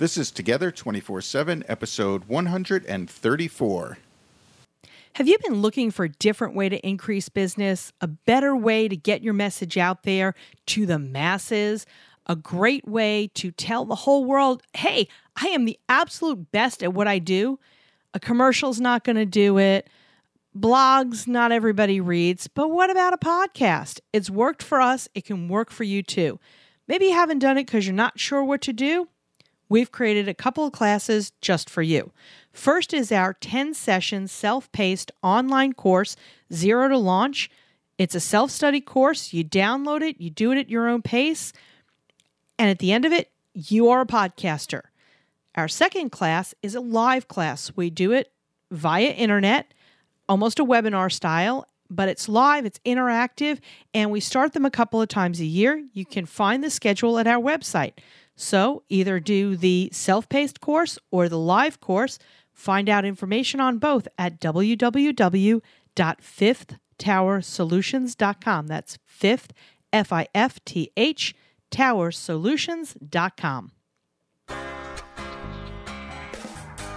This is Together 24 7, episode 134. Have you been looking for a different way to increase business, a better way to get your message out there to the masses, a great way to tell the whole world, hey, I am the absolute best at what I do? A commercial's not going to do it. Blogs, not everybody reads. But what about a podcast? It's worked for us, it can work for you too. Maybe you haven't done it because you're not sure what to do. We've created a couple of classes just for you. First is our 10 session self paced online course, Zero to Launch. It's a self study course. You download it, you do it at your own pace, and at the end of it, you are a podcaster. Our second class is a live class. We do it via internet, almost a webinar style, but it's live, it's interactive, and we start them a couple of times a year. You can find the schedule at our website. So either do the self paced course or the live course. Find out information on both at www.fifthtowersolutions.com. That's fifth, F I F T H, towersolutions.com.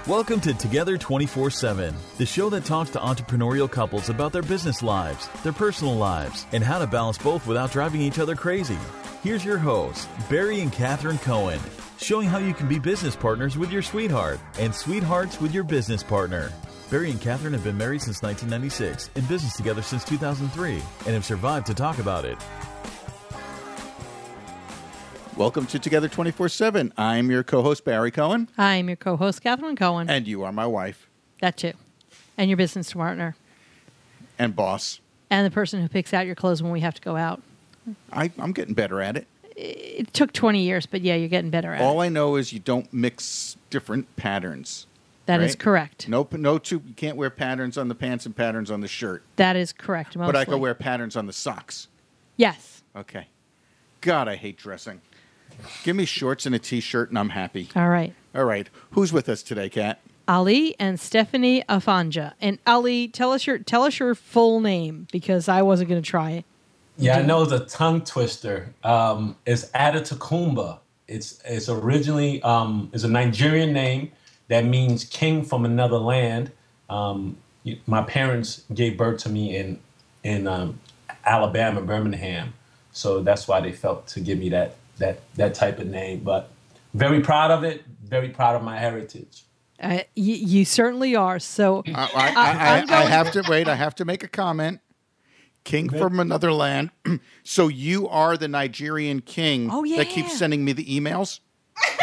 Welcome to Together 24 7, the show that talks to entrepreneurial couples about their business lives, their personal lives, and how to balance both without driving each other crazy. Here's your hosts, Barry and Catherine Cohen, showing how you can be business partners with your sweetheart and sweethearts with your business partner. Barry and Catherine have been married since 1996, in business together since 2003, and have survived to talk about it. Welcome to Together 24 7. I'm your co host, Barry Cohen, I'm your co host, Catherine Cohen. and you are my wife that too. And your business partner. and boss. And the person who picks out your clothes when we have to go out. I, I'm getting better at it. It took 20 years, but yeah, you're getting better at it. All it. I know is you don't mix different patterns. That is right? correct. No, no two. You can't wear patterns on the pants and patterns on the shirt, That is correct. Mostly. but I can wear patterns on the socks. Yes. Okay. God, I hate dressing. Give me shorts and a t-shirt, and I'm happy. All right. All right, who's with us today, Kat? Ali and Stephanie Afanja. And Ali, tell us your tell us your full name because I wasn't going to try it. Yeah, I know it's a tongue twister. Um, it's Adatakumba. It's it's originally um, is a Nigerian name that means king from another land. Um, my parents gave birth to me in in um, Alabama, Birmingham, so that's why they felt to give me that that that type of name. But very proud of it. Very proud of my heritage. Uh, y- you certainly are. So I, I, I, I'm I, going- I have to wait. I have to make a comment. King from another land. so you are the Nigerian king Oh, that keeps sending me the emails.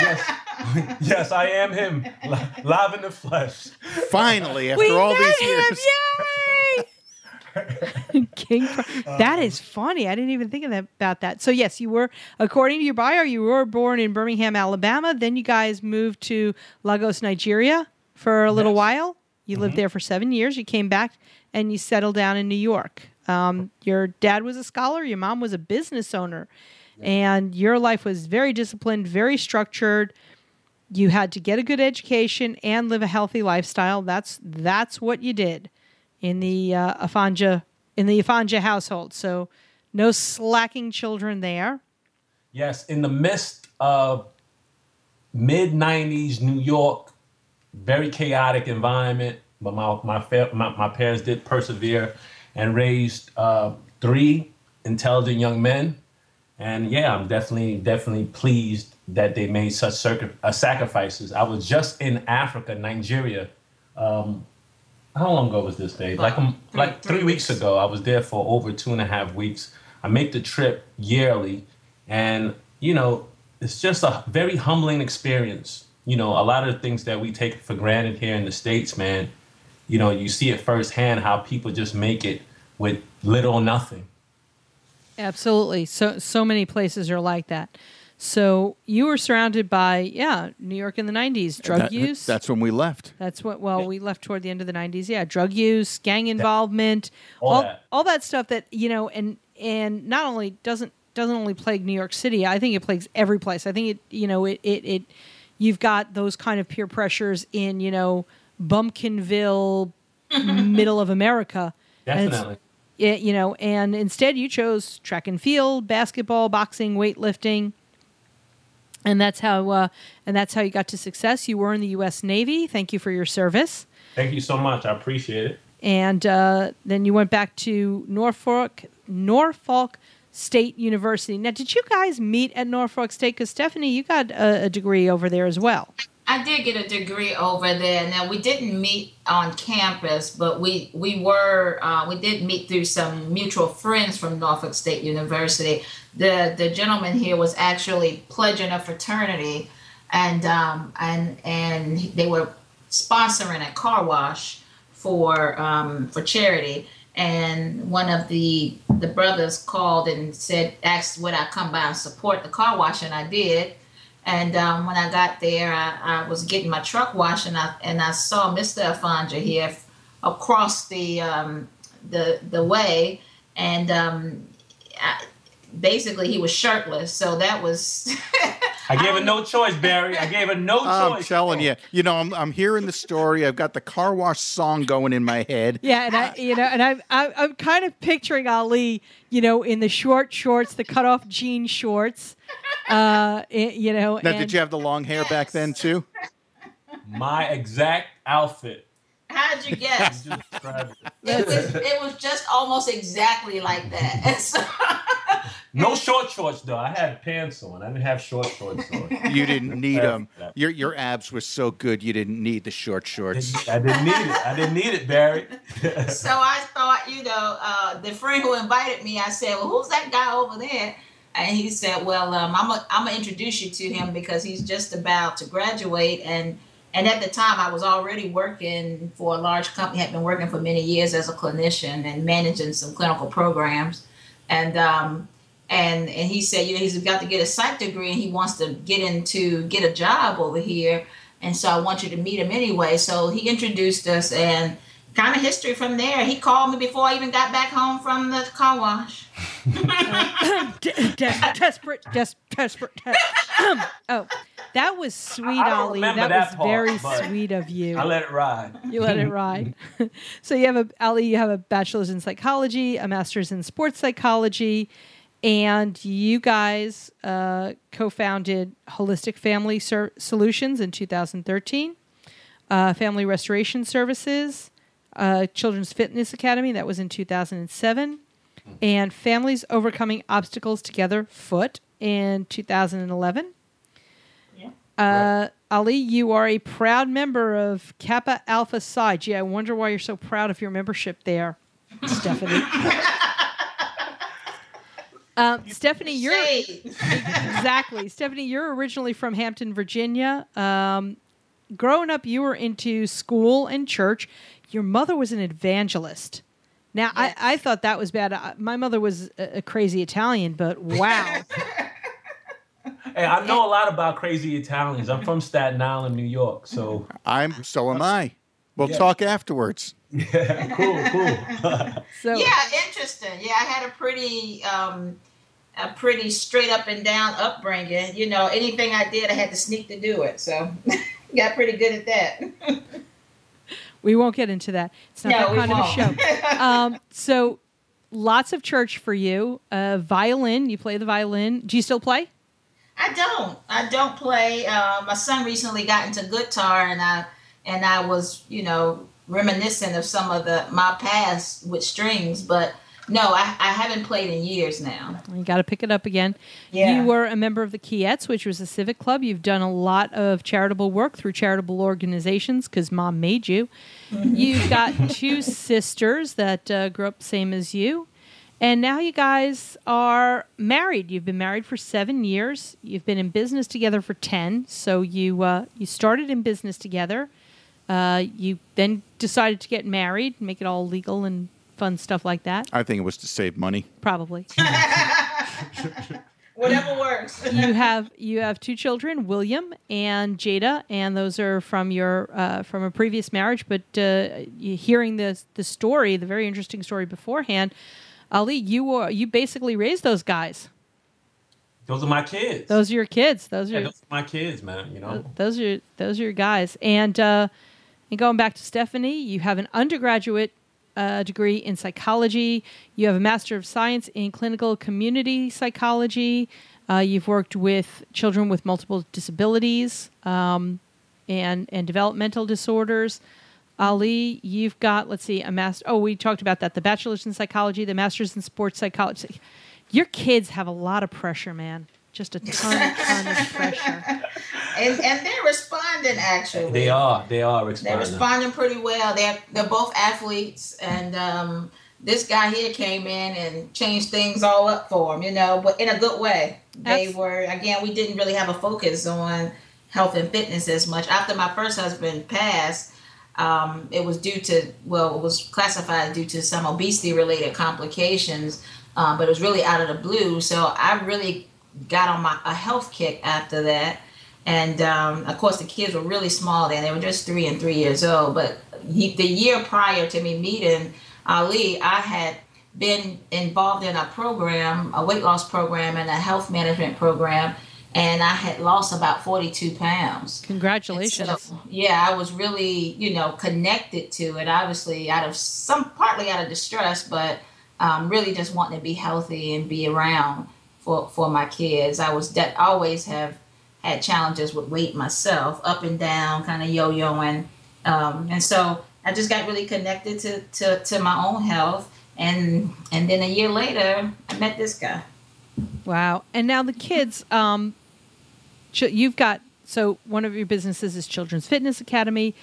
Yes, yes, I am him, li- live in the flesh. Finally, after we all met these him! years. Yay! King. Pro- that is uh-huh. funny. I didn't even think of that, about that. So yes, you were, according to your bio, you were born in Birmingham, Alabama. Then you guys moved to Lagos, Nigeria, for a little Yes. while. You lived mm-hmm. there for seven years. You came back and you settled down in New York. Um, your dad was a scholar. Your mom was a business owner, and your life was very disciplined, very structured. You had to get a good education and live a healthy lifestyle. That's that's what you did in the uh, Afanja in the Afanja household. So no slacking children there. Yes, in the midst of mid '90s New York, very chaotic environment, but my my my, my parents did persevere and raised uh, three intelligent young men. And yeah, I'm definitely definitely pleased that they made such circ- uh, sacrifices. I was just in Africa, Nigeria. Um, how long ago was this, Dave? Like um, like three weeks ago. I was there for over two and a half weeks. I make the trip yearly, and you know, it's just a very humbling experience. You know, a lot of the things that we take for granted here in the states, man. You know, you see it firsthand how people just make it with little or nothing. Absolutely. So so many places are like that. So you were surrounded by yeah, New York in the '90s, drug That- use. That's when we left. That's what. Well, we left toward the end of the '90s. Yeah, drug use, gang involvement, all all that. all that stuff. That you know, and and not only doesn't doesn't only plague New York City. I think it plagues every place. I think it. You know, it it, it you've got those kind of peer pressures in you know Bumpkinville, middle of America. Definitely. it, you know, and instead you chose track and field, basketball, boxing, weightlifting. and that's how uh, and that's how you got to success. You were in the U.S. Navy. Thank you for your service. Thank you so much. I appreciate it. And uh, then you went back to Norfolk Norfolk State University. Now, did you guys meet at Norfolk State? Because Stephanie, you got a, a degree over there as well. I did get a degree over there. Now we didn't meet on campus, but we we were uh, we did meet through some mutual friends from Norfolk State University. The the gentleman here was actually pledging a fraternity, and um, and and they were sponsoring a car wash for um, for charity. And one of the the brothers called and said, asked would I come by and support the car wash, and I did and um, when I got there, I, I, was getting my truck washed, and I and I saw Mr. Afanja here across the um, the the way, and um, I, basically he was shirtless. So that was. I gave her no choice, Barry. I gave her no I'm choice. telling you, you know, I'm, I'm hearing the story. I've got the car wash song going in my head. Yeah, and I, you know, and I'm, I'm I'm kind of picturing Ali, you know, in the short shorts, the cut off jean shorts, uh, it- you know. Now, and, did you have the long hair back then too? My exact outfit. How'd you guess? You just described it. it was it was just almost exactly like that. So, No short shorts though. I had pants on. I didn't have short shorts on. You didn't need them. Your your abs were so good, you didn't need the short shorts. I didn't need it. I didn't need it, Barry. so I thought, you know, uh, the friend who invited me, I said, well, who's that guy over there? And he said, well, um, I'm gonna I'm gonna introduce you to him because he's just about to graduate and. And at the time, I was already working for a large company. Had been working for many years as a clinician and managing some clinical programs. And um, and and he said, you know, he's got to get a psych degree and he wants to get into get a job over here. And so I want you to meet him anyway. So he introduced us and kind of history from there. He called me before I even got back home from the car wash. De- des- desperate, des- desperate. des- oh, that was sweet, I don't Ali. That, that was part, very sweet of you. I let it ride. you let it ride. so you have a Ali. You have a bachelor's in psychology, a master's in sports psychology, and you guys uh, co-founded Holistic Family Ser- Solutions in 2013, uh, Family Restoration Services, uh, Children's Fitness Academy that was in 2007, and Families Overcoming Obstacles Together Foot in 2011. Uh, Ali, you are a proud member of Kappa Alpha Psi. Gee, I wonder why you're so proud of your membership there, Stephanie. Um, Stephanie, you're exactly Stephanie. You're originally from Hampton, Virginia. Um, growing up, you were into school and church. Your mother was an evangelist. Now, Yes. I, I thought that was bad. I, my mother was a, a crazy Italian, but wow. Hey, I know a lot about crazy Italians. I'm from Staten Island, New York. So I'm so am I. We'll Yeah. talk afterwards. cool, cool. So Yeah, interesting. Yeah, I had a pretty um a pretty straight up and down upbringing. You know, anything I did I had to sneak to do it. So got pretty good at that. We won't get into that. It's not No, that kind of a show. um, so lots of church for you. Uh, violin. You play the violin. Do you still play? I don't. I don't play. Uh, my son recently got into guitar, and I and I was, you know, reminiscent of some of the my past with strings. But no, I, I haven't played in years now. You got to pick it up again. Yeah. You were a member of the Keyettes, which was a civic club. You've done a lot of charitable work through charitable organizations because mom made you. You've got two sisters that uh, grew up same as you. And now you guys are married. You've been married for seven years. You've been in business together for ten. So you uh, you started in business together. Uh, you then decided to get married, make it all legal and fun stuff like that. I think it was to save money. Probably. Whatever works. you have you have two children, William and Jada, and those are from your uh, from a previous marriage. But uh, hearing the the story, the very interesting story beforehand, Ali, you were you basically raised those guys. Those are my kids. Those are your kids. Those yeah, are those are my kids, man. You know. those are those are your guys. And uh, and going back to Stephanie, you have an undergraduate uh, degree in psychology. You have a master of science in clinical community psychology. Uh, you've worked with children with multiple disabilities um, and and developmental disorders. Ali, you've got let's see a master. Oh, we talked about that. The bachelor's in psychology, the master's in sports psychology. Your kids have a lot of pressure, man. Just a ton, ton of pressure. And, and they're responding actually. They are. They are responding. They're responding pretty well. They're they're both athletes, and um, this guy here came in and changed things all up for them. You know, but in a good way. They were again. We didn't really have a focus on health and fitness as much. After my first husband passed, um, it was due to well, it was classified due to some obesity related complications, um, but it was really out of the blue. So I really got on my a health kick after that. And um, of course, the kids were really small then; they were just three and three years old. But he, the year prior to me meeting Ali, I had been involved in a program, a weight loss program, and a health management program, and I had lost about forty-two pounds. Congratulations. So, yeah, I was really, you know, connected to it. Obviously, out of some, partly out of distress, but um, really just wanting to be healthy and be around for for my kids. I was de- always have had challenges with weight myself, up and down, kind of yo-yoing, um, and so I just got really connected to, to to my own health. And and then a year later, I met this guy. Wow. And now the kids, um, you've got, so one of your businesses is Children's Fitness Academy,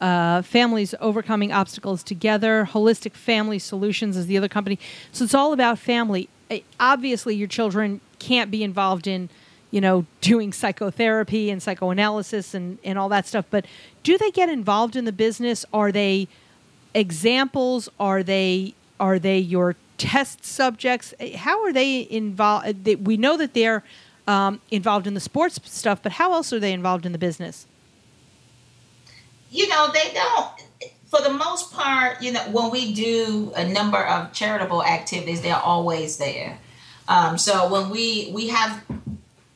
uh, Families Overcoming Obstacles Together, Holistic Family Solutions is the other company. So it's all about family. Eh, Obviously, your children can't be involved in, you know, doing psychotherapy and psychoanalysis and, and all that stuff, but do they get involved in the business? Are they examples? Are they are they your test subjects? How are they involved? We know that they're um, involved in the sports stuff, but how else are they involved in the business? you know they don't for the most part you know when we do a number of charitable activities they're always there. Um, so when we we have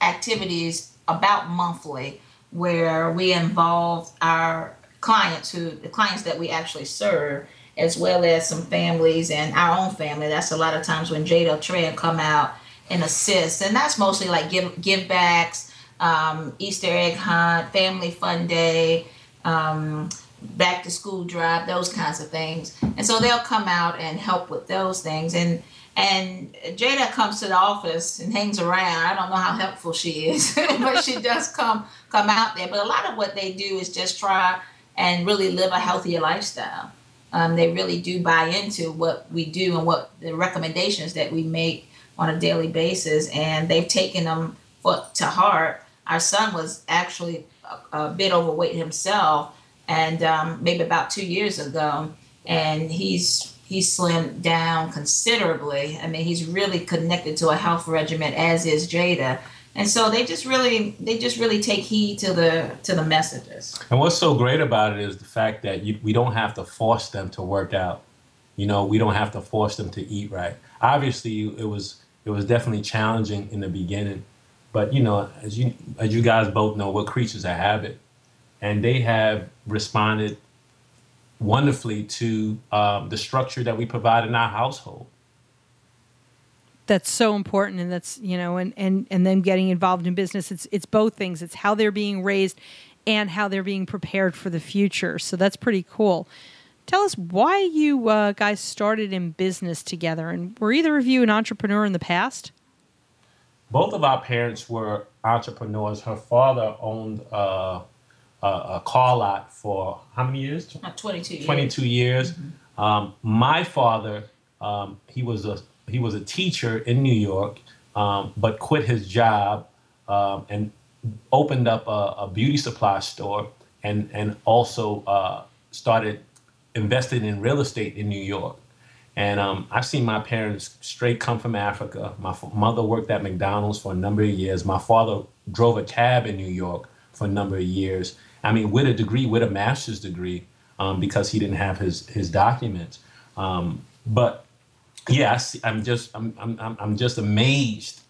activities about monthly where we involve our clients who the clients that we actually serve as well as some families and our own family. That's a lot of times when jada Trey come out and assist. And that's mostly like give give backs um, easter egg hunt family fun day um, back to school drive, those kinds of things. And so they'll come out and help with those things. And and Jada comes to the office and hangs around. I don't know how helpful she is, but she does come come out there. But a lot of what they do is just try and really live a healthier lifestyle. Um, they really do buy into what we do and what the recommendations that we make on a daily basis, and they've taken them for, to heart. Our son was actually a, a bit overweight himself, and um, maybe about two years ago, and he's he's slimmed down considerably. I mean, he's really connected to a health regimen, as is Jada. And so they just really they just really take heed to the to the messages. And what's so great about it is the fact that you, we don't have to force them to work out. You know, we don't have to force them to eat right. Obviously, it was it was definitely challenging in the beginning, but you know, as you as you guys both know, we're creatures of habit, and they have responded wonderfully to um, the structure that we provide in our household. That's so important, and that's you know, and and and then getting involved in business. It's it's both things. It's how they're being raised, and how they're being prepared for the future. So that's pretty cool. Tell us why you uh, guys started in business together, and were either of you an entrepreneur in the past? both of our parents were entrepreneurs. Her father owned uh, a, a car lot for how many years? About 22 years. 22 years. Um, my father, um, he was a he was a teacher in New York, um, but quit his job um, and opened up a, a beauty supply store and and also uh, started investing in real estate in New York. And um, I've seen my parents straight come from Africa. My f- mother worked at McDonald's for a number of years. My father drove a cab in New York for a number of years. I mean, with a degree, with a master's degree, um, because he didn't have his his documents. Um, but yes, I'm just I'm, I'm I'm- just amazed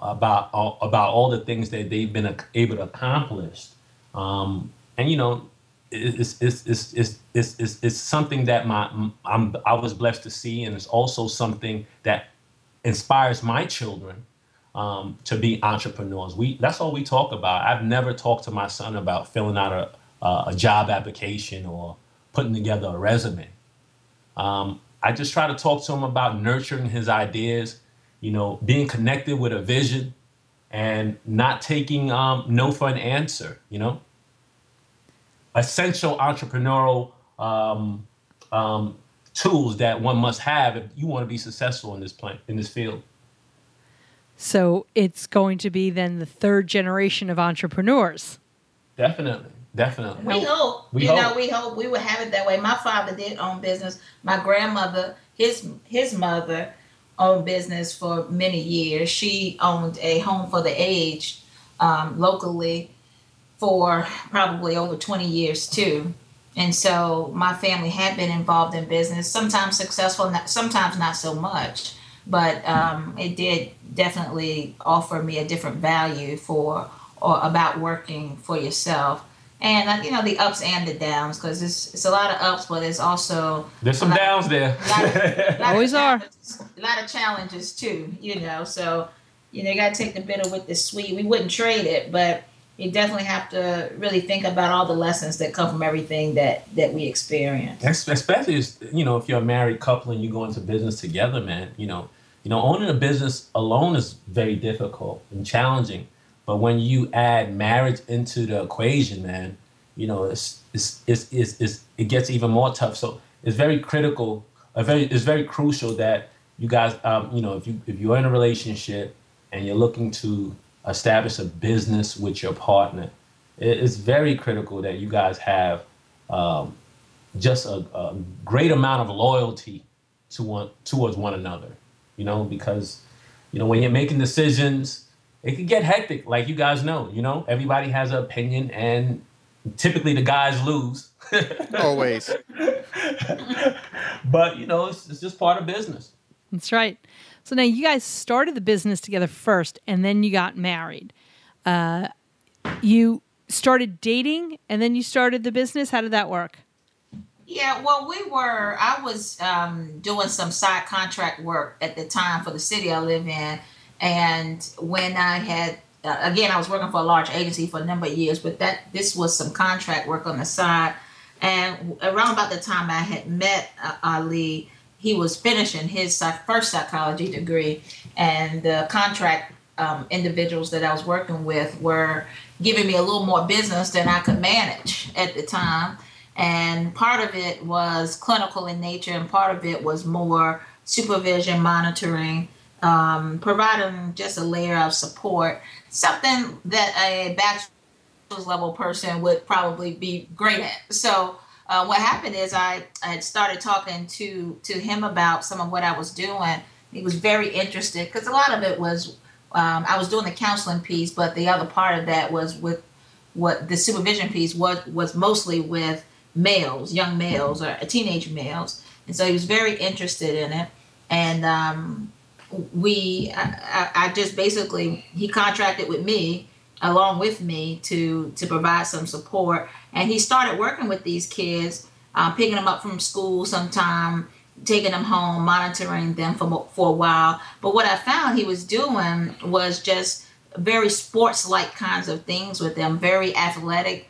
about all, about all the things that they've been able to accomplish. Um, and you know, it's it's it's it's it's, it's, it's something that my I'm I was blessed to see, and it's also something that inspires my children um, to be entrepreneurs. We that's all we talk about. I've never talked to my son about filling out a, a, job application or putting together a resume. Um, I just try to talk to him about nurturing his ideas, you know, being connected with a vision and not taking um, no for an answer, you know. Essential entrepreneurial um, um, tools that one must have if you want to be successful in this plan in this field. So it's going to be then the third generation of entrepreneurs. Definitely, definitely. We hope. We you hope. know, we hope we would have it that way. My father did own business. My grandmother, his his mother, owned business for many years. She owned a home for the aged um, locally for probably over 20 years too. And so my family had been involved in business, sometimes successful, sometimes not so much. But um, it did definitely offer me a different value for or about working for yourself. And uh, you know the ups and the downs because it's, it's a lot of ups, but it's also There's some a lot- downs there. lot of- lot Always are. A lot of challenges too, you know. So, you know, you got to take the bitter with the sweet. We wouldn't trade it, but you definitely have to really think about all the lessons that come from everything that that we experience. Especially, you know, if you're a married couple and you go into business together, man. You know, you know, owning a business alone is very difficult and challenging. But when you add marriage into the equation, man, you know, it's it's it's, it's, it's it gets even more tough. So it's very critical. A very it's very crucial that you guys, um, you know, if you if you're in a relationship and you're looking to establish a business with your partner, it's very critical that you guys have um, just a, a great amount of loyalty to one towards one another. You know, because you know when you're making decisions, it can get hectic. Like you guys know, you know, everybody has an opinion, and typically the guys lose. Always. but you know, it's, it's just part of business. That's right. So now you guys started the business together first, and then you got married. Uh, you started dating, and then you started the business. How did that work? Yeah, well, we were. I was um, doing some side contract work at the time for the city I live in, and when I had uh, again, I was working for a large agency for a number of years, but that this was some contract work on the side. And around about the time I had met uh, Ali, he was finishing his psych- first psychology degree, and the contract um, individuals that I was working with were giving me a little more business than I could manage at the time. And part of it was clinical in nature, and part of it was more supervision, monitoring, um, providing just a layer of support, something that a bachelor's level person would probably be great at. So uh, what happened is I, I had started talking to to him about some of what I was doing. He was very interested because a lot of it was um, I was doing the counseling piece, but the other part of that was with what the supervision piece was was mostly with males, young males or teenage males, and so he was very interested in it. And um, we, I, I just basically he contracted with me along with me to to provide some support, and he started working with these kids, uh, picking them up from school sometime, taking them home, monitoring them for for a while. But what I found he was doing was just very sports like kinds of things with them, very athletic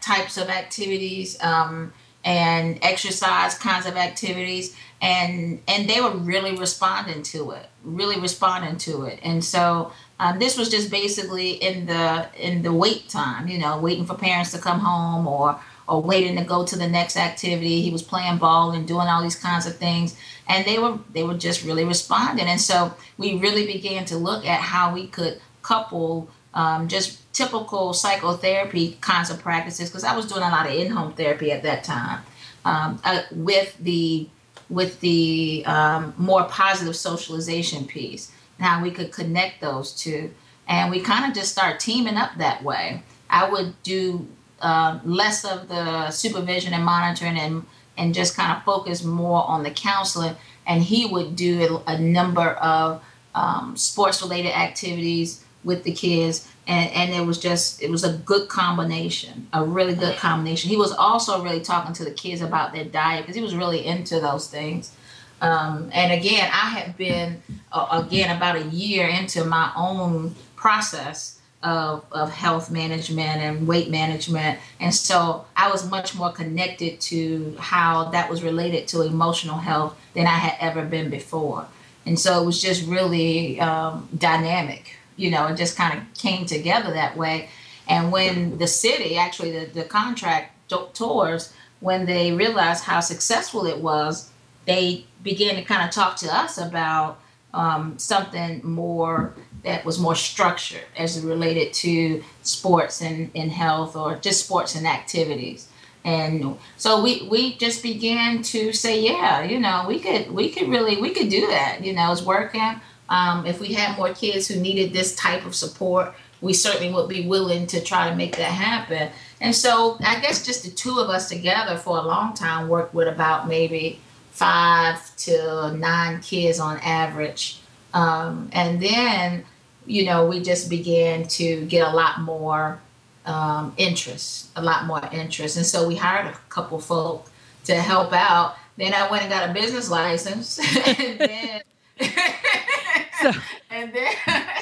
types of activities um, and exercise kinds of activities and and they were really responding to it really responding to it. And so um, this was just basically in the in the wait time you know waiting for parents to come home or or waiting to go to the next activity. He was playing ball and doing all these kinds of things and they were they were just really responding. And so we really began to look at how we could couple um, just typical psychotherapy kinds of practices because I was doing a lot of in-home therapy at that time. Um, uh, with the with the um, more positive socialization piece how we could connect those two. And we kind of just start teaming up that way. I would do uh, less of the supervision and monitoring and and just kind of focus more on the counseling. And he would do a, a number of um, sports related activities with the kids and, and it was just it was a good combination a really good combination he was also really talking to the kids about their diet because he was really into those things Um, and again, I had been uh, again about a year into my own process of, of health management and weight management. And so I was much more connected to how that was related to emotional health than I had ever been before. And so it was just really um, dynamic, you know, it just kind of came together that way. And when the city, actually, the, the contract tours, when they realized how successful it was, they began to kind of talk to us about um, something more that was more structured as related to sports and, and health or just sports and activities and so we we just began to say yeah you know we could we could really we could do that you know it's working um, if we had more kids who needed this type of support we certainly would be willing to try to make that happen and so i guess just the two of us together for a long time worked with about maybe five to nine kids on average um, and then, you know, we just began to get a lot more um, interest, a lot more interest. And so we hired a couple folk to help out. Then I went and got a business license. and then. So, and then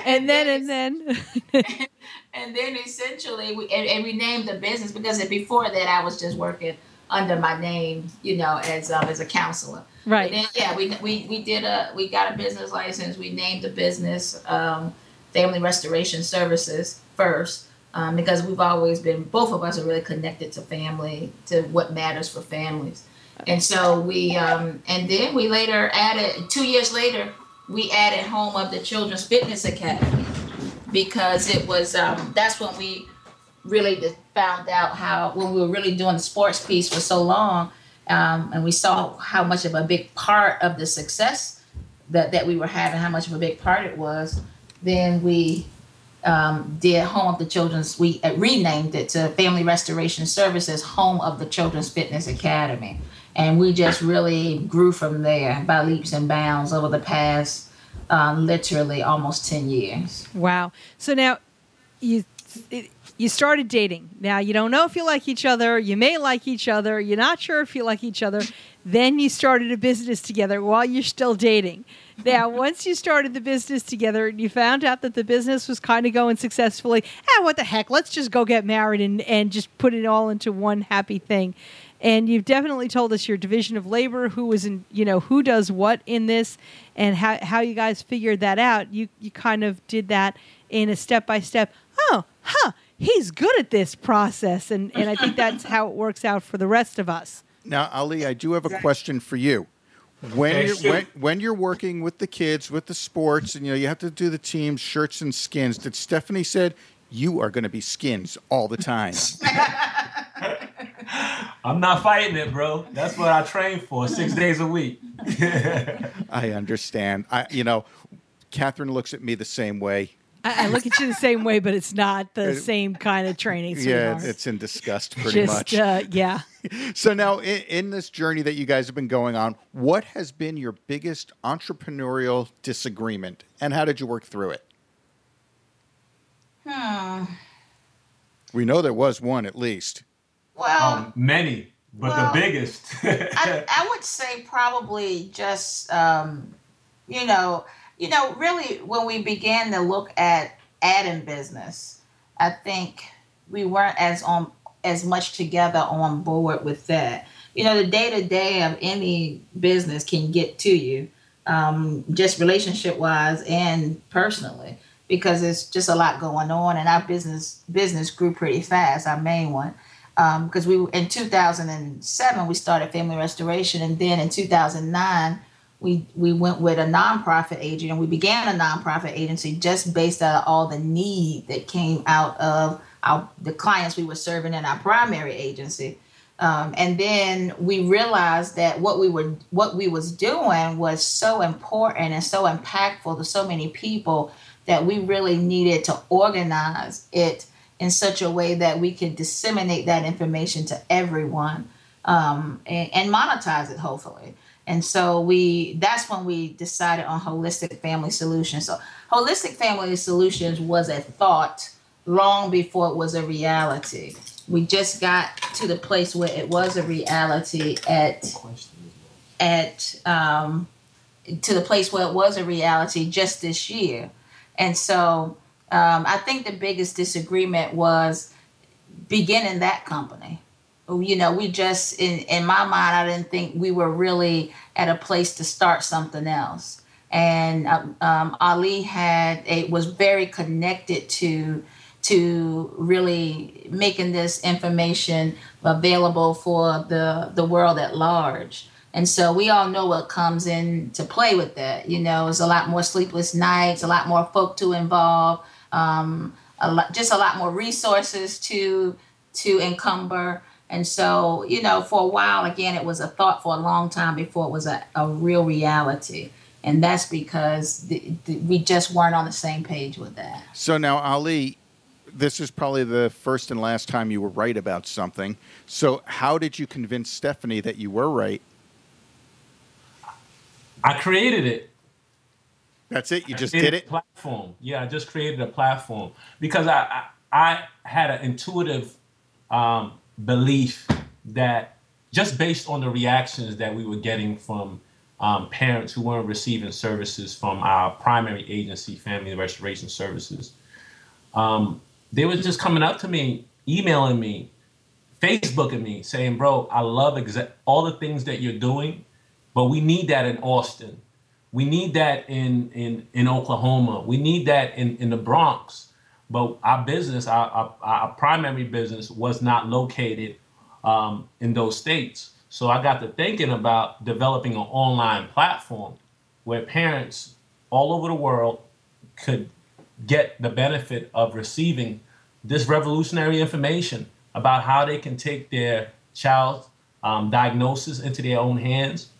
and then and then and then essentially we and, and we named the business because before that I was just working under my name, you know, as um, as a counselor. Right. Then, yeah, we, we we did a we got a business license. We named the business um, Family Restoration Services first um, because we've always been both of us are really connected to family to what matters for families, and so we um, and then we later added two years later we added Home of the Children's Fitness Academy because it was um, that's when we really found out how when we were really doing the sports piece for so long um, and we saw how much of a big part of the success that, that we were having, how much of a big part it was, then we um, did Home of the Children's, we uh, renamed it to Family Restoration Services, Home of the Children's Fitness Academy. And we just really grew from there by leaps and bounds over the past um, literally almost 10 years. Wow. So now you. It, you started dating. Now you don't know if you like each other. You may like each other. You're not sure if you like each other. Then you started a business together while you're still dating. Now, once you started the business together and you found out that the business was kind of going successfully, ah, what the heck? Let's just go get married and, and just put it all into one happy thing. And you've definitely told us your division of labor, who was in, you know, who does what in this, and how, how you guys figured that out. You you kind of did that in a step by step. Oh, huh he's good at this process. And, and I think that's how it works out for the rest of us. Now, Ali, I do have a question for you. When you're when, when you're working with the kids, with the sports, and you know you have to do the teams, shirts and skins. Did Stephanie said you are going to be skins all the time? I'm not fighting it, bro. That's what I train for six days a week. I understand. I you know, Catherine looks at me the same way. I, I look at you the same way, but it's not the It- same kind of training. Yeah, sweetheart. it's in disgust pretty just much. Uh, yeah. So now, in, in this journey that you guys have been going on, what has been your biggest entrepreneurial disagreement, and how did you work through it? Hmm. We know there was one at least. Well, Um, many, but Well, the biggest. I, I would say probably just um, you know you know really when we began to look at adding business i think we weren't as on as much together on board with that you know the day to day of any business can get to you um, just relationship wise and personally because there's just a lot going on and our business business grew pretty fast our main one because we in 2007 we started family restoration and then in 2009 we we went with a nonprofit agent and we began a nonprofit agency just based out of all the need that came out of our the clients we were serving in our primary agency. Um, and then we realized that what we were what we was doing was so important and so impactful to so many people that we really needed to organize it in such a way that we can disseminate that information to everyone um, and, and monetize it hopefully. And so we that's when we decided on holistic family solutions. So holistic family solutions was a thought long before it was a reality. We just got to the place where it was a reality at at um, to the place where it was a reality just this year. And so um, I think the biggest disagreement was beginning that company. You know, we just in in my mind, I didn't think we were really at a place to start something else. And um, um Ali had a was very connected to to really making this information available for the the world at large. And so we all know what comes into play with that. You know, it's a lot more sleepless nights, a lot more folk to involve, um, a lot, just a lot more resources to to encumber. And so, you know, for a while, again, it was a thought for a long time before it was a, a real reality. And that's because the, the, we just weren't on the same page with that. So now, Ali, this is probably the first and last time you were right about something. So, how did you convince Stephanie that you were right I created it. That's it. You just did it. Platform. Yeah, I just created a platform because I I, I had an intuitive um, belief that just based on the reactions that we were getting from um, parents who weren't receiving services from our primary agency, Family Restoration Services, um, they were just coming up to me, emailing me, Facebooking me, saying, "Bro, I love exa- all the things that you're doing." But we need that in Austin. We need that in in in Oklahoma. We need that in in the Bronx. But our business, our our, our primary business, was not located um, in those states. So I got to thinking about developing an online platform where parents all over the world could get the benefit of receiving this revolutionary information about how they can take their child's um, diagnosis into their own hands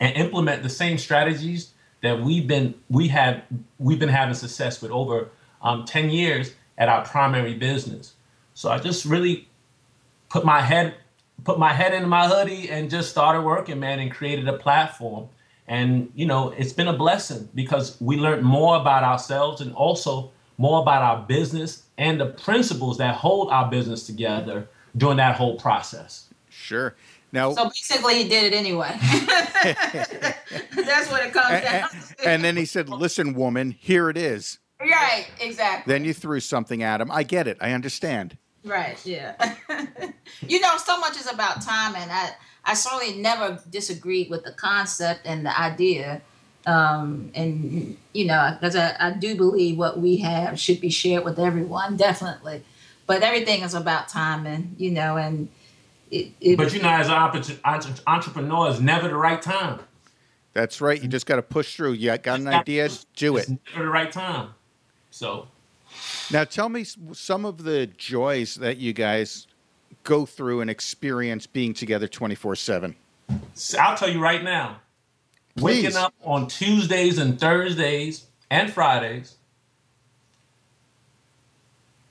and implement the same strategies that we've been we have we've been having success with over um, 10 years at our primary business. So i just really put my head put my head in my hoodie and just started working man and created a platform. And you know it's been a blessing because we learned more about ourselves and also more about our business and the principles that hold our business together during that whole process. Sure now, so basically, he did it anyway. That's what it comes and, down to. And then he said, "Listen, woman, here it is." Right. Exactly. Then you threw something at him. I get it. I understand. Right. Yeah. you know, so much is about time, and I I certainly never disagreed with the concept and the idea. Um, and you know, because I, I do believe what we have should be shared with everyone, definitely. But everything is about timing, you know, and it, it, but you know, as an entrepreneur, never the right time. That's right. You just got to push through. You got an idea, do it. never the right time. So, now tell me some of the joys that you guys go through and experience being together twenty four seven. I'll tell you right now. Please. Waking up on Tuesdays and Thursdays and Fridays,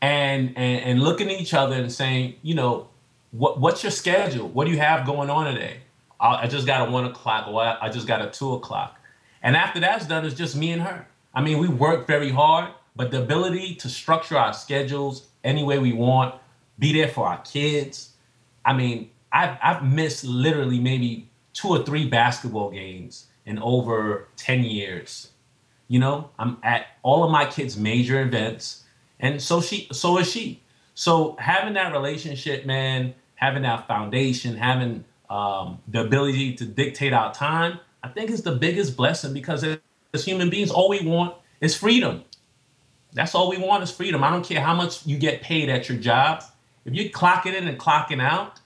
and and, and looking at each other and saying, you know, what what's your schedule? What do you have going on today? I, I just got a one o'clock, or I, I just got a two o'clock, and after that's done, it's just me and her. I mean, we work very hard, but the ability to structure our schedules any way we want, be there for our kids. I mean, I've I've missed literally maybe two or three basketball games in over ten years. You know, I'm at all of my kids' major events, and so she, so is she. So having that relationship, man, having that foundation, having um, the ability to dictate our time, I think is the biggest blessing because as human beings, all we want is freedom. That's all we want is freedom. I don't care how much you get paid at your job. If you're clocking in and clocking out,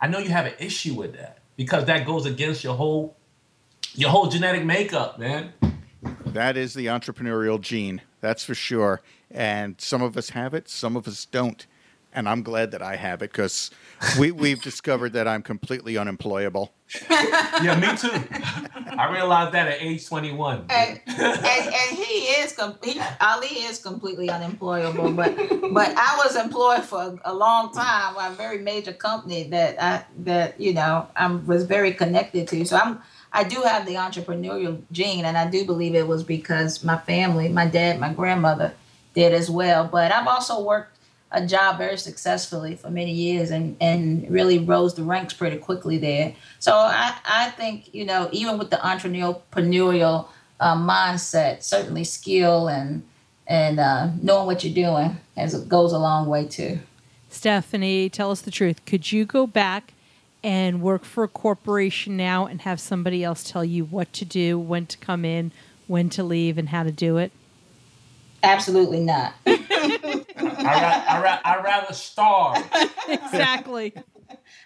I know you have an issue with that because that goes against your whole your whole genetic makeup, man. That is the entrepreneurial gene, that's for sure. And some of us have it, some of us don't and I'm glad that I have it because we we've discovered that I'm completely unemployable. yeah, me too. I realized that at age 21. And, and, and he is he, Ali is completely unemployable, but but I was employed for a long time by a very major company that I that you know I was very connected to. So I'm I do have the entrepreneurial gene, and I do believe it was because my family, my dad, my grandmother did as well. But I've also worked a job very successfully for many years and, and really rose the ranks pretty quickly there. So I, I think, you know, even with the entrepreneurial uh, mindset, certainly skill and and uh, knowing what you're doing as it goes a long way too. Stephanie, tell us the truth. Could you go back and work for a corporation now and have somebody else tell you what to do, when to come in, when to leave, and how to do it? Absolutely not. I, I, I, I rather starve. exactly.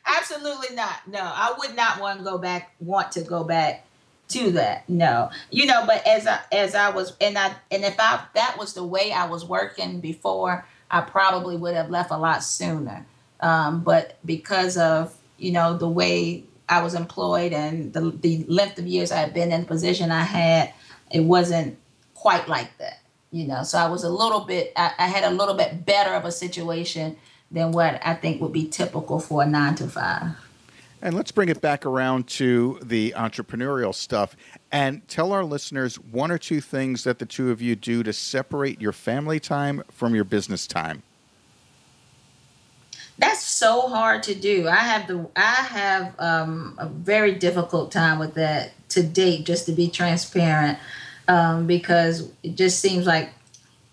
Absolutely not. No, I would not want to go back. Want to go back to that? No. You know, but as I as I was, and I and if I that was the way I was working before, I probably would have left a lot sooner. Um, but because of you know the way I was employed and the the length of years I had been in the position I had, it wasn't quite like that you know so i was a little bit I, I, had a little bit better of a situation than what i think would be typical for a nine to five. And let's bring it back around to the entrepreneurial stuff and tell our listeners one or two things that the two of you do to separate your family time from your business time. That's so hard to do. I have the i have um, a very difficult time with that to date just to be transparent um, because it just seems like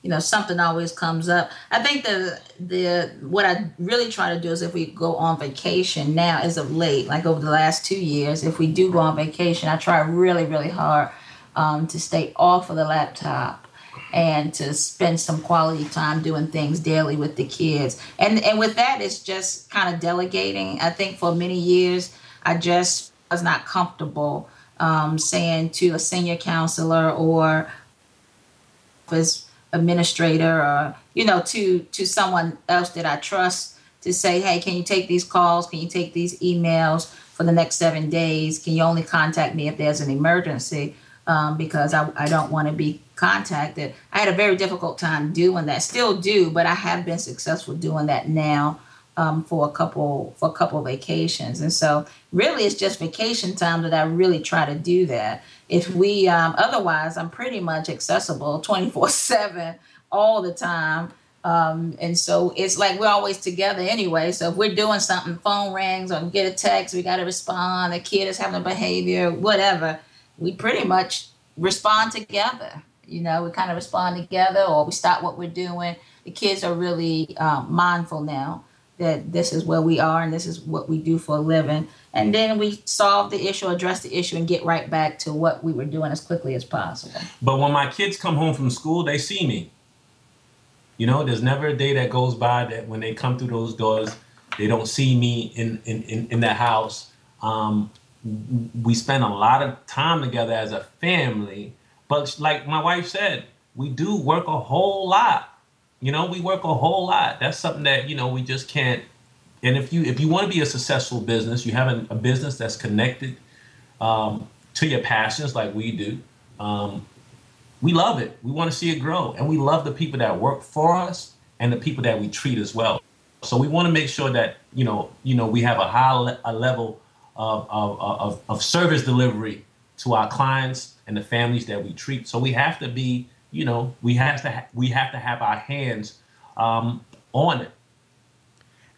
you know something always comes up. I think the the what i really try to do is if we go on vacation now as of late like over the last two years if we do go on vacation i try really really hard um, to stay off of the laptop and to spend some quality time doing things daily with the kids. And and with that it's just kind of delegating. I think for many years i just was not comfortable um, saying to a senior counselor or office administrator or you know to to someone else that I trust to say, hey, can you take these calls? Can you take these emails for the next seven days? Can you only contact me if there's an emergency? Um, because I, I don't want to be contacted. I had a very difficult time doing that. Still do, but I have been successful doing that now um, for a couple for a couple vacations, and so really it's just vacation time that I really try to do that. If we um, otherwise, I'm pretty much accessible 24 seven all the time. Um, and so it's like we're always together anyway. So if we're doing something, phone rings or get a text, we got to respond. The kid is having a behavior, whatever. We pretty much respond together. You know, we kind of respond together, or we stop what we're doing. The kids are really um, mindful now that this is where we are and this is what we do for a living. And then we solve the issue, address the issue, and get right back to what we were doing as quickly as possible. But when my kids come home from school, they see me. You know, there's never a day that goes by that when they come through those doors, they don't see me in in, in, in the house. Um, we spend a lot of time together as a family. But like my wife said, we do work a whole lot you know, we work a whole lot. That's something that you know we just can't. And if you if you want to be a successful business, you have a, a business that's connected um, to your passions, like we do. Um, we love it. We want to see it grow, and we love the people that work for us and the people that we treat as well. So we want to make sure that you know, you know, we have a high le- a level of, of, of, of service delivery to our clients and the families that we treat. So we have to be you know, we have to ha- we have to have our hands um, on it.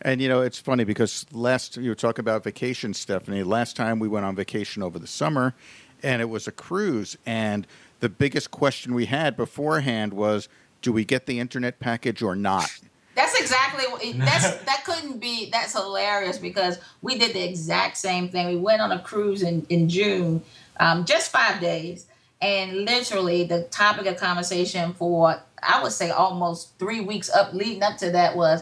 And you know, it's funny because last you were talking about vacation, Stephanie. Last time we went on vacation over the summer, and it was a cruise. And the biggest question we had beforehand was, do we get the internet package or not? That's exactly that's that couldn't be that's hilarious because we did the exact same thing. We went on a cruise in in June, um, just five days, and literally, the topic of conversation for I would say almost three weeks up leading up to that was,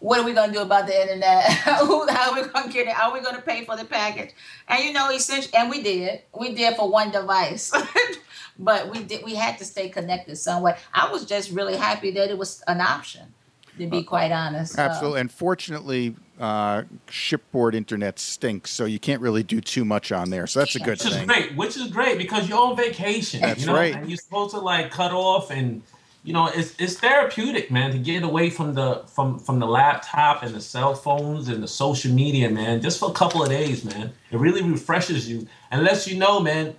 what are we going to do about the internet? How are we going to get it? Are we going to pay for the package? And you know, essentially, and we did. We did for one device. but we did we had to stay connected somewhere. I was just really happy that it was an option, to be uh, quite honest. Absolutely. and fortunately, uh, shipboard internet stinks, so you can't really do too much on there. So that's a good which thing. Which is great. Which is great because you're on vacation. That's you know? right. And you're supposed to like cut off and you know it's it's therapeutic, man, to get away from the from from the laptop and the cell phones and the social media, man, just for a couple of days, man. It really refreshes you and lets you know, man,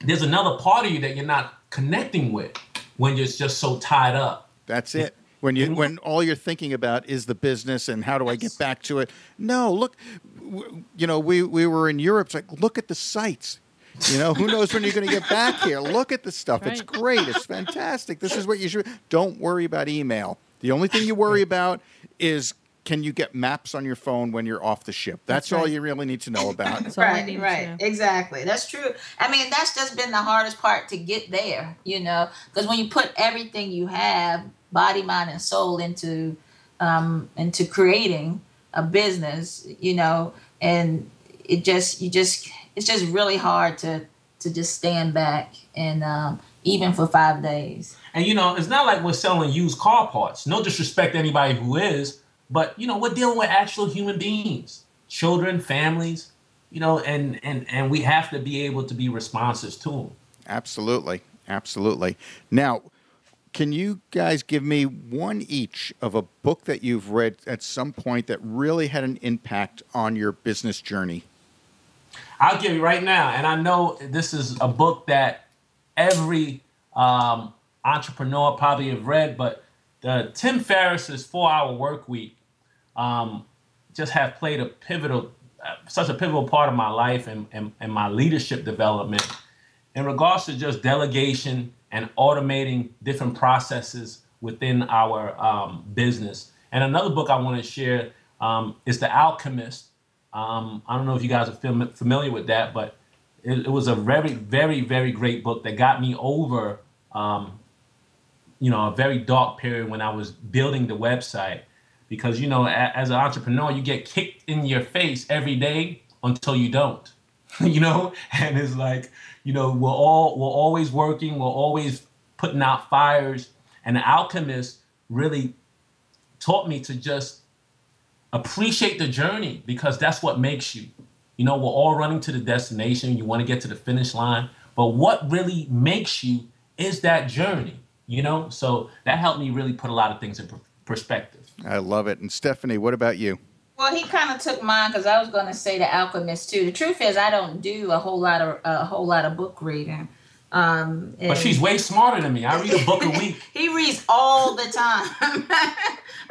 there's another part of you that you're not connecting with when you're just so tied up. That's it when you mm-hmm. when all you're thinking about is the business and how do I get back to it. No, look, w- you know, we we were in Europe. It's like look at the sights. You know, who knows when you're going to get back here? Look at the stuff. It's great. It's fantastic. This is what you should. Don't worry about email. The only thing you worry about is can you get maps on your phone when you're off the ship. That's, That's all right. you really need to know about. That's all I right, to right, know. exactly. That's true. I mean, that's just been the hardest part to get there, you know, because when you put everything you have, body, mind, and soul, into um, into creating a business, you know, and it just you just it's just really hard to to just stand back and um, even for five days. And you know, it's not like we're selling used car parts. No disrespect to anybody who is, but you know, we're dealing with actual human beings, children, families, you know, and and and we have to be able to be responsive to them. Absolutely. Absolutely. Now, can you guys give me one each of a book that you've read at some point that really had an impact on your business journey? I'll give you right now, and I know this is a book that every um, entrepreneur probably have read, but the Tim Ferriss's Four Hour Work Week um, just have played a pivotal, uh, such a pivotal part of my life and, and, and my leadership development in regards to just delegation and automating different processes within our um, business. And another book I want to share um, is The Alchemist. Um, I don't know if you guys are fam- familiar with that, but it, it was a very, very, very great book that got me over, um, you know, a very dark period when I was building the website. Because you know, as an entrepreneur, you get kicked in your face every day until you don't. you know, and it's like, you know, we're all we're always working, we're always putting out fires, and the alchemist really taught me to just appreciate the journey because that's what makes you. You know, we're all running to the destination. You want to get to the finish line, but what really makes you is that journey. You know, so that helped me really put a lot of things in perspective. I love it. And Stephanie, what about you? Well, he kind of took mine because I was going to say the Alchemist too. The truth is, I don't do a whole lot of a whole lot of book reading. Um, But she's way smarter than me. I read a book a week. he reads all the time.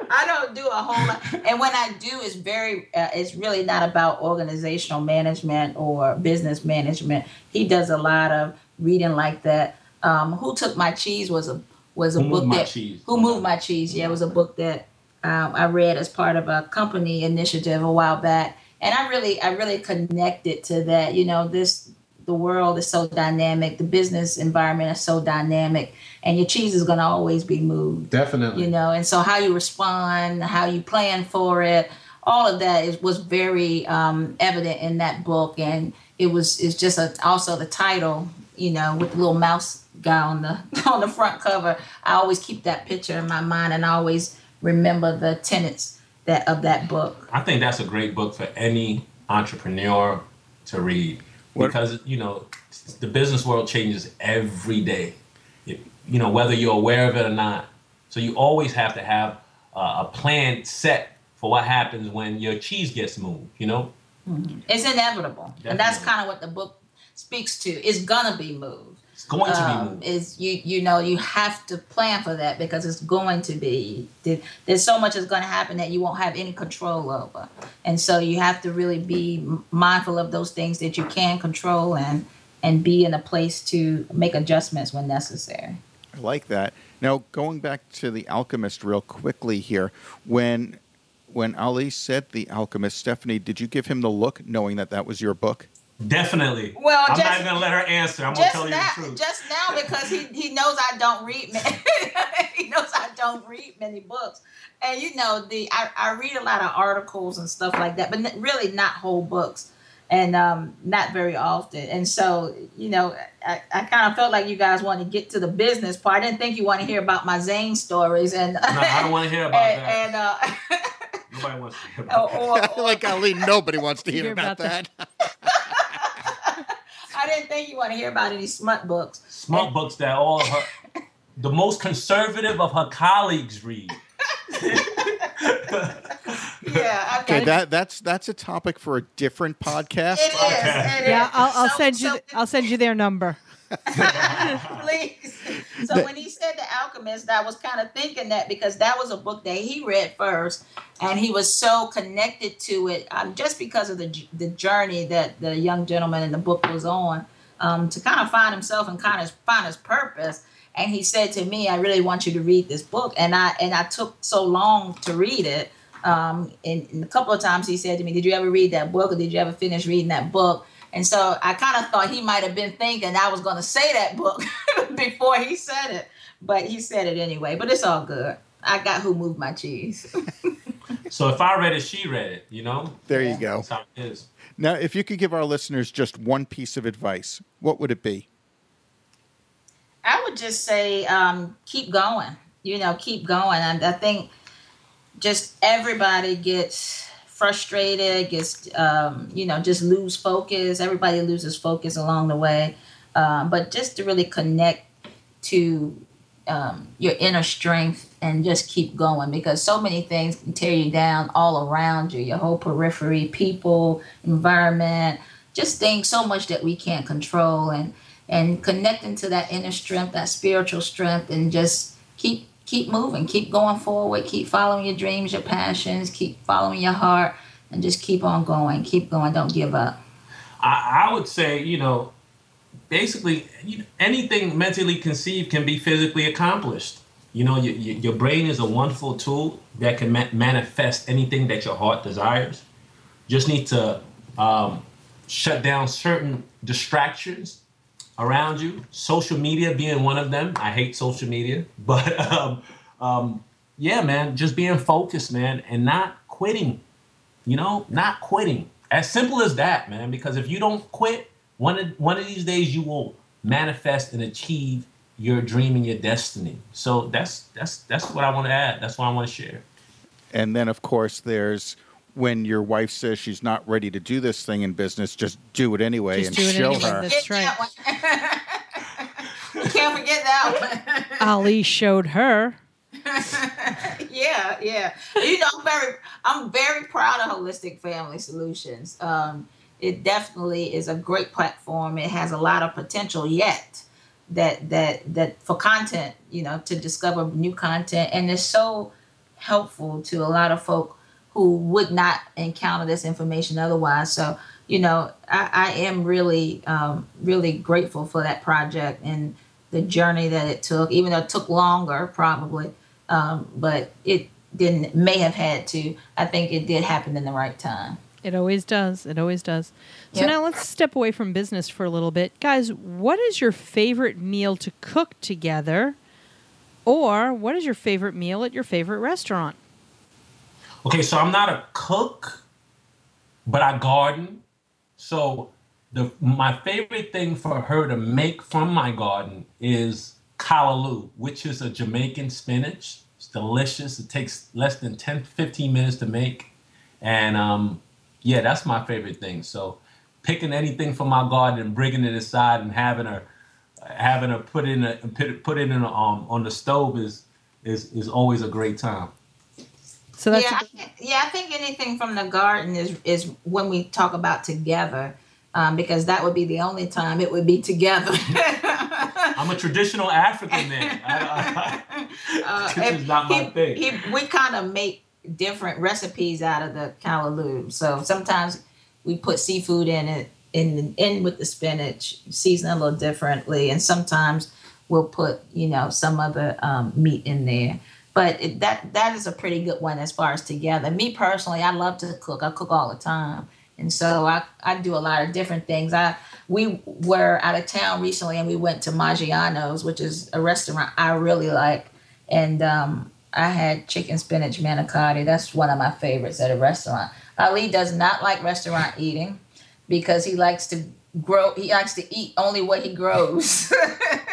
I don't do a whole lot, and when I do, it's very. Uh, it's really not about organizational management or business management. He does a lot of reading like that. Um, Who took my cheese was a was a Who book Moved My that Cheese? Who moved my cheese? Yeah, it was a book that um, I read as part of a company initiative a while back, and I really I really connected to that. You know, this the world is so dynamic, the business environment is so dynamic, and your cheese is going to always be moved. Definitely. You know, and so how you respond, how you plan for it, all of that is was very um, evident in that book, and it was it's just a, also the title. You know, with the little mouse guy on the on the front cover. I always keep that picture in my mind, and I always remember the tenets that of that book. I think that's a great book for any entrepreneur to read What- because you know the business world changes every day. It- you know whether you're aware of it or not. So you always have to have uh, a plan set for what happens when your cheese gets moved. You know, It's inevitable, and that's kind of what the book speaks to. It's gonna be moved. It's going to be um, moved. is you you know you have to plan for that because it's going to be there's so much is going to happen that you won't have any control over and so you have to really be mindful of those things that you can control and and be in a place to make adjustments when necessary I like that. Now, going back to the Alchemist real quickly here, when when Ali said the Alchemist, Stephanie, did you give him the look, knowing that that was your book? Definitely. Well, I'm just- not even gonna let her answer. I'm gonna tell you now, the truth. just now because he, he knows I don't read many, he knows I don't read many books, and you know the I, I read a lot of articles and stuff like that, but n- really not whole books, and um, not very often. And so you know I, I kind of felt like you guys want to get to the business part. I didn't think you want to hear about my Zane stories and no, I don't want to hear about and, that. and uh, Nobody wants to hear about or, that. or, or like Ali, nobody wants to hear Hear about, about that. I didn't think you want to hear about any smut books. Smart books that all her, the most conservative of her colleagues read. Yeah, Okay, okay. that that's that's a topic for a different podcast. It is. Okay. it Yeah, is. I'll, I'll So- send you. so- I'll send you their number. Please. So when he said The Alchemist, I was kind of thinking that because that was a book that he read first, and he was so connected to it, um, just because of the the journey that the young gentleman in the book was on, um, to kind of find himself and kind of find his purpose. And he said to me, "I really want you to read this book," and I and I took so long to read it. Um, and, and a couple of times he said to me, "Did you ever read that book, or did you ever finish reading that book?" And so I kind of thought he might have been thinking I was going to say that book before he said it, but he said it anyway. But it's all good. I got who moved my cheese. So if I read it, she read it. You know, There you go. that's how it is. Now, if you could give our listeners just one piece of advice, what would it be? I would just say um, keep going. You know, keep going. And I think just everybody gets frustrated, gets um, you know, just lose focus. Everybody loses focus along the way. Um, but just to really connect to um, your inner strength and just keep going because so many things can tear you down all around you, your whole periphery, people, environment, just things so much that we can't control and and connecting to that inner strength, that spiritual strength, and just keep keep moving, keep going forward, keep following your dreams, your passions, keep following your heart, and just keep on going, keep going, don't give up. I, I would say, you know, basically you, anything mentally conceived can be physically accomplished. You know, your, your your brain is a wonderful tool that can ma- manifest anything that your heart desires. Just need to um, shut down certain distractions around you. Social media being one of them. I hate social media, but um, um, yeah, man, just being focused, man, and not quitting. You know, not quitting. As simple as that, man. Because if you don't quit, one of one of these days you will manifest and achieve your dream and your destiny. So that's that's that's what I want to add. That's what I want to share. And then, of course, there's when your wife says she's not ready to do this thing in business, just do it anyway Just and do it show anyway. her. That's right. That one. you can't forget that one. Ali showed her. yeah, yeah. You know, I'm very, I'm very proud of Holistic Family Solutions. Um, it definitely is a great platform. It has a lot of potential yet. That that that for content, you know, to discover new content, and it's so helpful to a lot of folk who would not encounter this information otherwise. So, you know, I, I am really, um, really grateful for that project and the journey that it took, even though it took longer, probably um, but it didn't may have had to i think it did happen in the right time It always does. It always does. So Yep. now let's step away from business for a little bit. Guys, what is your favorite meal to cook together? Or what is your favorite meal at your favorite restaurant? Okay, so I'm not a cook, but I garden. So the my favorite thing for her to make from my garden is callaloo, which is a Jamaican spinach. It's delicious. It takes less than 10, 15 minutes to make. And um, yeah, that's my favorite thing. So picking anything from my garden and bringing it aside and having her having her put in a put, it in a, um on the stove is is is always a great time. So that's yeah, I, think- yeah. I think anything from the garden is is when we talk about together, um, because that would be the only time it would be together. I'm a traditional African man. I, Uh, This is not my thing. he- we kind of make different recipes out of the callaloo. So sometimes we put seafood in it in in with the spinach, season it a little differently, and sometimes we'll put you know some other um, meat in there. But it, that that is a pretty good one as far as together. Me personally, I love to cook. I cook all the time, and so I, I do a lot of different things. I we were out of town recently, and we went to Maggiano's, which is a restaurant I really like, and um, I had chicken spinach manicotti. That's one of my favorites at a restaurant. Ali does not like restaurant eating because he likes to grow. He likes to eat only what he grows.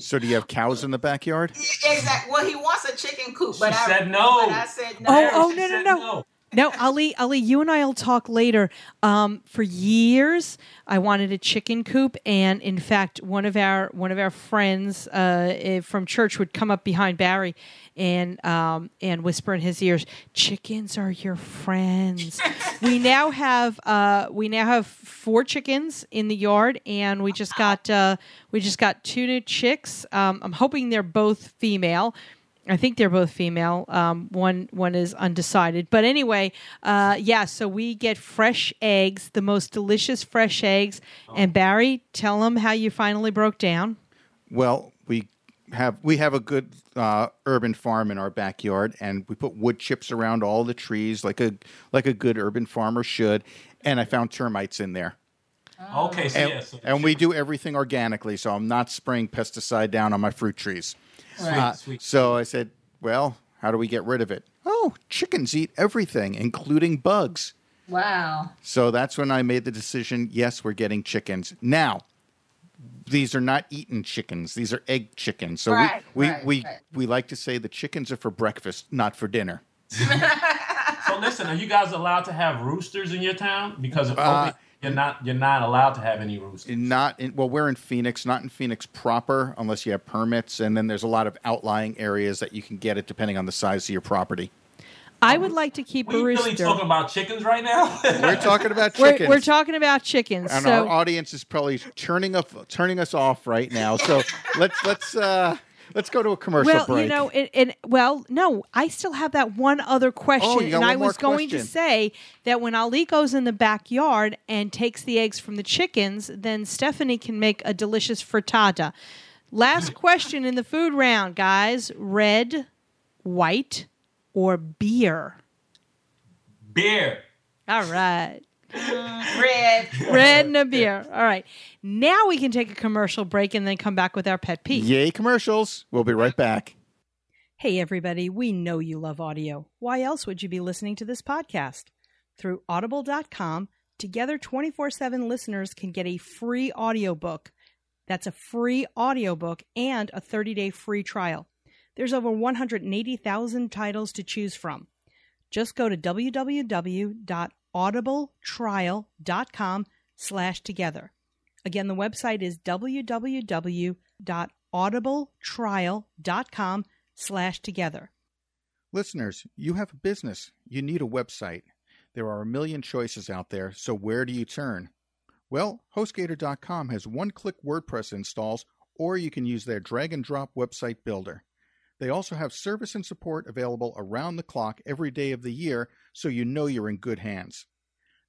So, do you have cows in the backyard? exactly. Well, he wants a chicken coop, but She I said no. But I said no. Oh, oh, She no, no, no. No, Ali, Ali, you and I will talk later. Um, for years, I wanted a chicken coop, and in fact, one of our one of our friends uh, eh, from church would come up behind Barry and um, and whisper in his ears, "Chickens are your friends." we now have uh, we now have four chickens in the yard, and we just got uh, we just got two new chicks. Um, I'm hoping they're both female. I think they're both female. Um, one one is undecided, but anyway, uh, yeah. So we get fresh eggs, the most delicious fresh eggs. And Barry, tell them how you finally broke down. Well, we have we have a good uh, urban farm in our backyard, and we put wood chips around all the trees, like a like a good urban farmer should. And I found termites in there. Okay, so And, yeah, so the and we do everything organically, so I'm not spraying pesticide down on my fruit trees. Right. Uh, Sweet. so I said, well, how do we get rid of it? Oh, chickens eat everything, including bugs. Wow. So that's when I made the decision yes, we're getting chickens. Now, these are not eaten chickens, these are egg chickens. So Right, we, we, right, we, right. we like to say the chickens are for breakfast, not for dinner. So listen, are you guys allowed to have roosters in your town? Because if Uh, you're not, you're not allowed to have any roosters. Not in, well, we're in Phoenix, not in Phoenix proper, unless you have permits. And then there's a lot of outlying areas that you can get it depending on the size of your property. I would like to keep we a really rooster. talking about chickens right now? We're talking about we're, chickens. we're talking about chickens. and so our audience is probably turning us turning us off right now. So let's let's uh let's go to a commercial well, break. you know, and, and well, no, I still have that one other question, Oh, you got and I one more was going to question. say that when Ali goes in the backyard and takes the eggs from the chickens, then Stephanie can make a delicious frittata. Last question in the food round, guys: red, white, or beer? Beer. All right. Red. Red and a beer. All right. Now we can take a commercial break and then come back with our pet peeve. Yay commercials. We'll be right back. Hey, everybody, we know you love audio. Why else would you be listening to this podcast? Through audible.com, Together 24 7 listeners can get a free audiobook. That's a free audiobook and a 30 day free trial. There's over 180,000 titles to choose from. Just go to www.audibletrial.com slash together. Again, the website is www.audibletrial.com slash together. Listeners, you have a business. You need a website. There are a million choices out there, so where do you turn? Well, HostGator.com has one click WordPress installs, or you can use their drag and drop website builder. They also have service and support available around the clock every day of the year, so you know you're in good hands.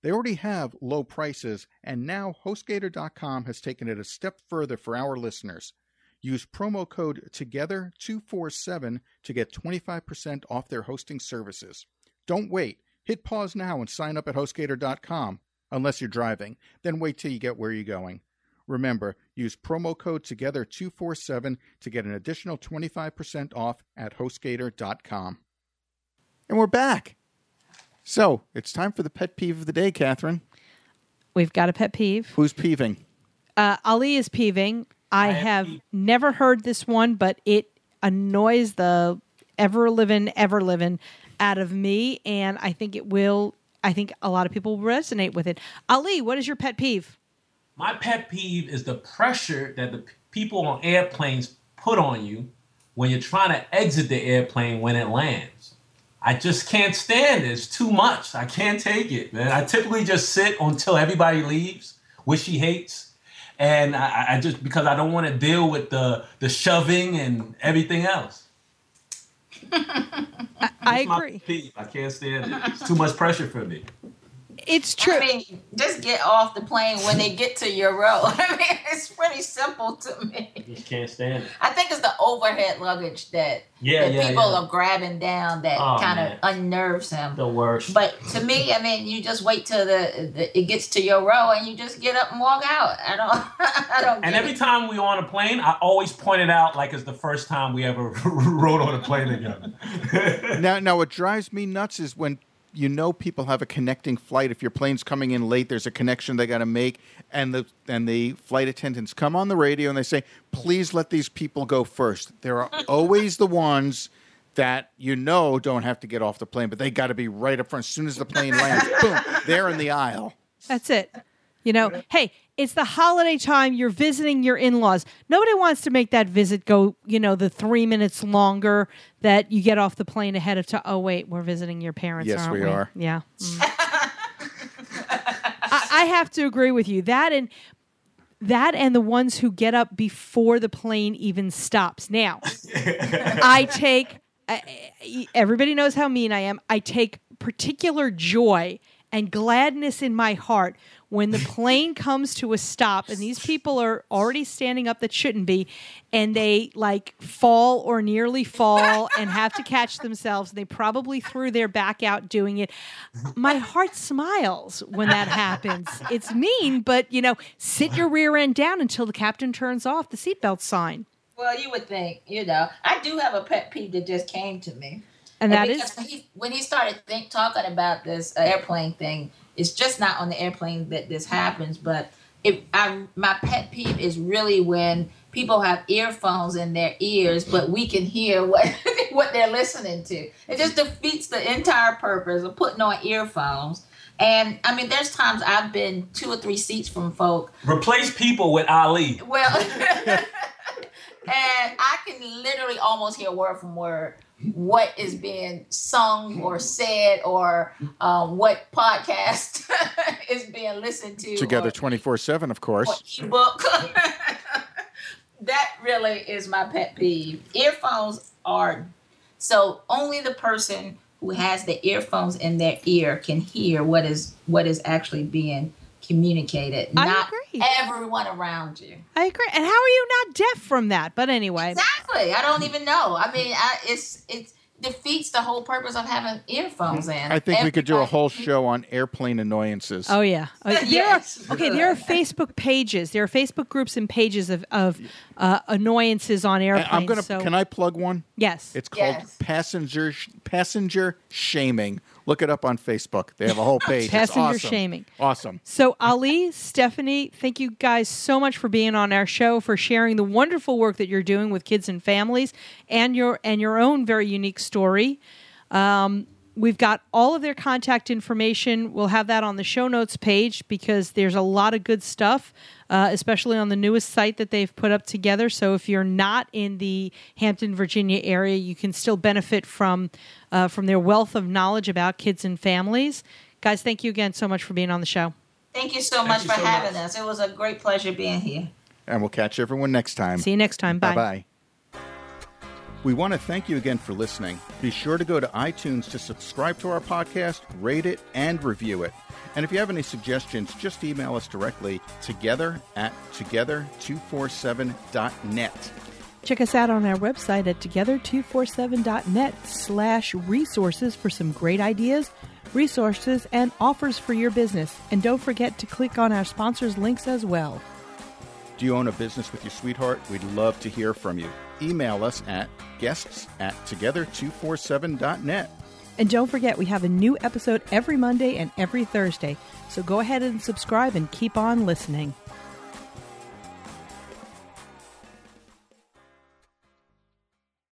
They already have low prices, and now HostGator.com has taken it a step further for our listeners. Use promo code TOGETHER247 to get 25% off their hosting services. Don't wait. Hit pause now and sign up at HostGator.com. Unless you're driving, then wait till you get where you're going. Remember, use promo code TOGETHER247 to get an additional 25% off at HostGator.com. And we're back. So, it's time for the pet peeve of the day, Catherine. We've got a pet peeve. Who's peeving? Uh, Ali is peeving. I, I have peeve. never heard this one, but it annoys the ever living, ever living out of me, and I think it will. I think a lot of people will resonate with it. Ali, what is your pet peeve? My pet peeve is the pressure that the people on airplanes put on you when you're trying to exit the airplane when it lands. I just can't stand it. It's too much. I can't take it, man. I typically just sit until everybody leaves, which she hates. And I, I just because I don't want to deal with the the shoving and everything else. I It's my agree. pet peeve. I can't stand it. It's too much pressure for me. It's true. I mean, just get off the plane when they get to your row. I mean, it's pretty simple to me. Just can't stand it. I think it's the overhead luggage that, Yeah, that yeah, people yeah. are grabbing down that Oh, kind of unnerves him. The worst. But to me, I mean, you just wait till the, the it gets to your row and you just get up and walk out. I don't, I don't. And every it. time we on a plane, I always point it out like it's the first time we ever rode on a plane together. now, now, what drives me nuts is when you know people have a connecting flight. If your plane's coming in late, there's a connection they got to make, and the and the flight attendants come on the radio and they say, "Please let these people go first. There are always the ones that you know don't have to get off the plane, but they got to be right up front as soon as the plane lands. boom, they're in the aisle. That's it. You know, hey, it's the holiday time. You're visiting your in laws. Nobody wants to make that visit go, you know, the three minutes longer that you get off the plane ahead of time. Oh, wait, we're visiting your parents. Yes, aren't we are. Yeah. Mm. I, I have to agree with you. That and that and the ones who get up before the plane even stops. Now, I take I- everybody knows how mean I am. I take particular joy and gladness in my heart when the plane comes to a stop and these people are already standing up that shouldn't be and they like fall or nearly fall and have to catch themselves and they probably threw their back out doing it. My heart smiles when that happens. It's mean but you know sit your rear end down until the captain turns off the seatbelt sign. Well, you would think, you know, I do have a pet peeve that just came to me. and that because when he, when he started think, talking about this uh, airplane thing, it's just not on the airplane that this happens. But it, I, my pet peeve is really when people have earphones in their ears, but we can hear what what they're listening to. It just defeats the entire purpose of putting on earphones. And I mean, there's times I've been two or three seats from folk Replace people with Ali. well, and I can literally almost hear word from word what is being sung or said or um, what podcast is being listened to. Together 24 7, of course. ebook. that really is my pet peeve. Earphones are so only the person who has the earphones in their ear can hear what is what is actually being communicated, I not agree. everyone around you. i agree and how are you not deaf from that but anyway Exactly. I don't even know. I mean, I, it's it defeats the whole purpose of having earphones in. I think we could do a whole show on airplane annoyances. Oh yeah. There Yes. are, okay, there are Facebook pages. There are Facebook groups and pages of of uh, annoyances on And airplanes. I'm gonna. so, Can I plug one? Yes. It's called Yes. passenger passenger shaming. Look it up on Facebook. They have a whole page. It's Passenger awesome. shaming. Awesome. So Ali, Stephanie, thank you guys so much for being on our show, for sharing the wonderful work that you're doing with kids and families, and your and your own very unique story. Um, we've got all of their contact information. We'll have that on the show notes page because there's a lot of good stuff, uh, especially on the newest site that they've put up together. So if you're not in the Hampton, Virginia area, you can still benefit from uh, from their wealth of knowledge about kids and families. Guys, thank you again so much for being on the show. Thank you so much you for so having much. us. It was a great pleasure being here. And we'll catch everyone next time. See you next time. Bye. Bye bye. We want to thank you again for listening. Be sure to go to iTunes to subscribe to our podcast, rate it, and review it. And if you have any suggestions, just email us directly together at together247.net. Check us out on our website at together247.net slash resources for some great ideas, resources, and offers for your business. And don't forget to click on our sponsors' links as well. Do you own a business with your sweetheart? We'd love to hear from you. Email us at guests at together247.net. And don't forget, we have a new episode every Monday and every Thursday. So go ahead and subscribe and keep on listening.